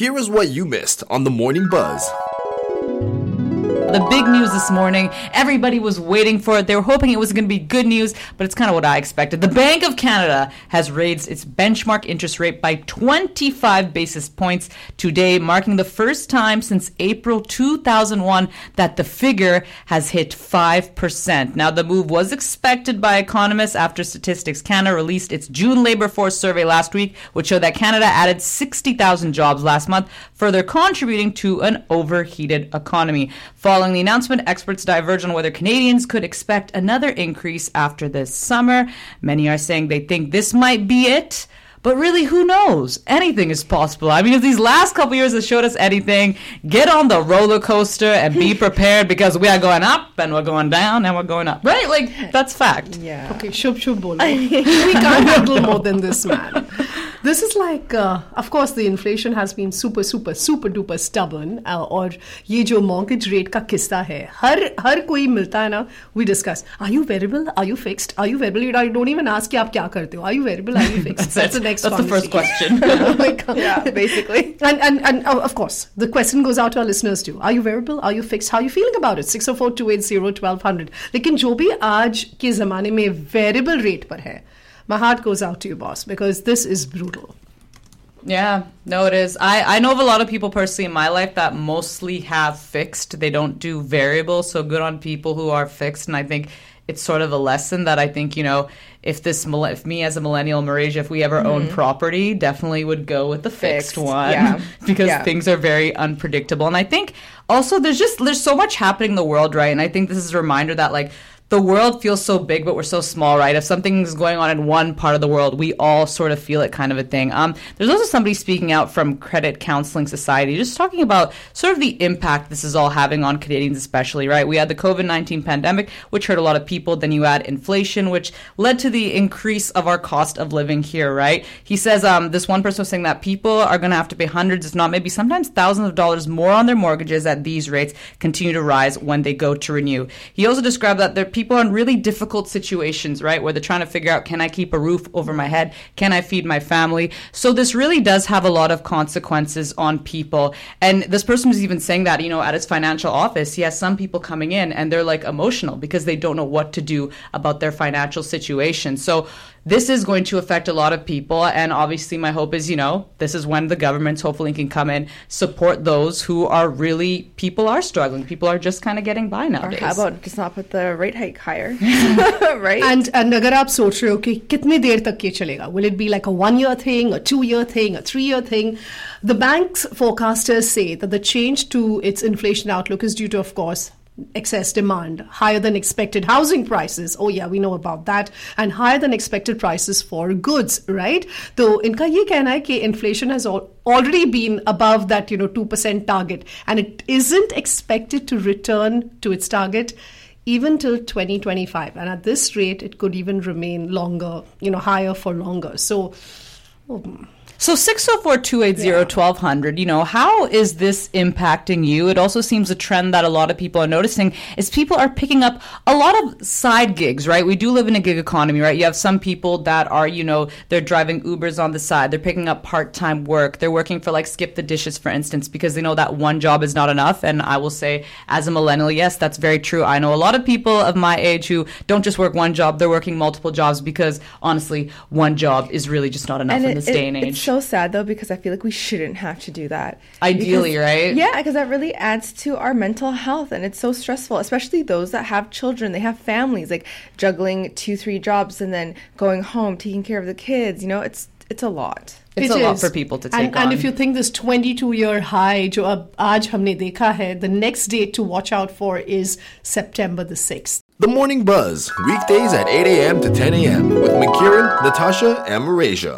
Here is what you missed on the Morning Buzz. The big news this morning, everybody was waiting for it. They were hoping it was going to be good news, but it's kind of what I expected. The Bank of Canada has raised its benchmark interest rate by 25 basis points today, marking the first time since April 2001 that the figure has hit 5%. Now, the move was expected by economists after Statistics Canada released its June labor force survey last week, which showed that Canada added 60,000 jobs last month, further contributing to an overheated economy. Following the announcement, experts diverge on whether Canadians could expect another increase after this summer. Many are saying they think this might be it. But really, who knows? Anything is possible. I mean, if these last couple years have showed us anything, get on the roller coaster and be prepared because we are going up and we're going down and we're going up. Right? Like, that's fact. Yeah. Okay, shub shub bolo. we can't handle more than this, man. This is like, uh, of course, the inflation has been super, super, super duper stubborn. Uh, और ये जो mortgage rate का किस्सा है हर हर कोई मिलता है ना we discuss are you variable are you fixed are you variable I don't even ask कि आप क्या करते हो are you variable are you fixed That's, that's the next That's the first question. like, Yeah, basically. and, and, and uh, of course, the question goes out to our listeners too. Are you variable? Are you fixed? How are you feeling about it? 604-280-1200. लेकिन जो भी आज के ज़माने में variable rate पर है, my heart goes out to you, boss, because this is brutal. Yeah, no, it is. I, I know of a lot of people personally in my life that mostly have fixed. They don't do variable. So good on people who are fixed. And I think it's sort of a lesson that I think, you know, if this, if me as a millennial Malaysia, if we ever own mm-hmm. property, definitely would go with the fixed, Fixed, one yeah. because Yeah. things are very unpredictable. And I think also there's just, there's so much happening in the world, right? And I think this is a reminder that like, the world feels so big, but we're so small, right? If something's going on in one part of the world, we all sort of feel it kind of a thing. Um, there's also somebody speaking out from Credit Counseling Society, just talking about sort of the impact this is all having on Canadians, especially, right? We had the COVID 19 pandemic, which hurt a lot of people. Then you had inflation, which led to the increase of our cost of living here, right? He says um, this one person was saying that people are going to have to pay hundreds, if not maybe sometimes thousands of dollars more on their mortgages at these rates continue to rise when they go to renew. He also described that there are people in really difficult situations, right, where they're trying to figure out can I keep a roof over my head? Can I feed my family? So this really does have a lot of consequences on people. And this person was even saying that, you know, at his financial office, he has some people coming in and they're like emotional because they don't know what to do about their financial situation. So this is going to affect a lot of people. And obviously, my hope is, you know, this is when the governments hopefully can come in support those who are really, people are struggling. People are just kind of getting by nowadays. How about just not put the rate hike higher? right? And, and agar aap soch rahe ho ki kitne der tak ye chalega? Will it be like a one year thing, a two year thing, a three year thing? The bank's forecasters say that the change to its inflation outlook is due to, of course, excess demand higher than expected housing prices oh yeah we know about that and higher than expected prices for goods right तो इनका ये कहना है कि inflation has al- already been above that you know 2% target and it isn't expected to return to its target even till 2025 and at this rate it could even remain longer you know higher for longer so so 604-280-1200, you know, how is this impacting you? It also seems a trend that a lot of people are noticing is people are picking up a lot of side gigs, right? We do live in a gig economy, right? You have some people that are, you know, they're driving Ubers on the side. They're picking up part-time work. They're working for like Skip the Dishes, for instance, because they know that one job is not enough. And I will say, as a millennial, yes, that's very true. I know a lot of people of my age who don't just work one job, they're working multiple jobs because honestly, one job is really just not enough in it- this it- day and age It's so sad though because I feel like we shouldn't have to do that. Ideally, Because- right? Yeah, because that really adds to our mental health and it's so stressful, especially those that have children, they have families, like juggling two, three jobs and then going home, taking care of the kids. You know, it's it's a lot. It's It a lot is. for people to take and, on. and if you think this 22 year high जो अब आज हमने देखा है the next date to watch out for is September the 6th The Morning Buzz, weekdays at 8 a.m. to 10 a.m. with McKieran, Natasha, and Malaysia.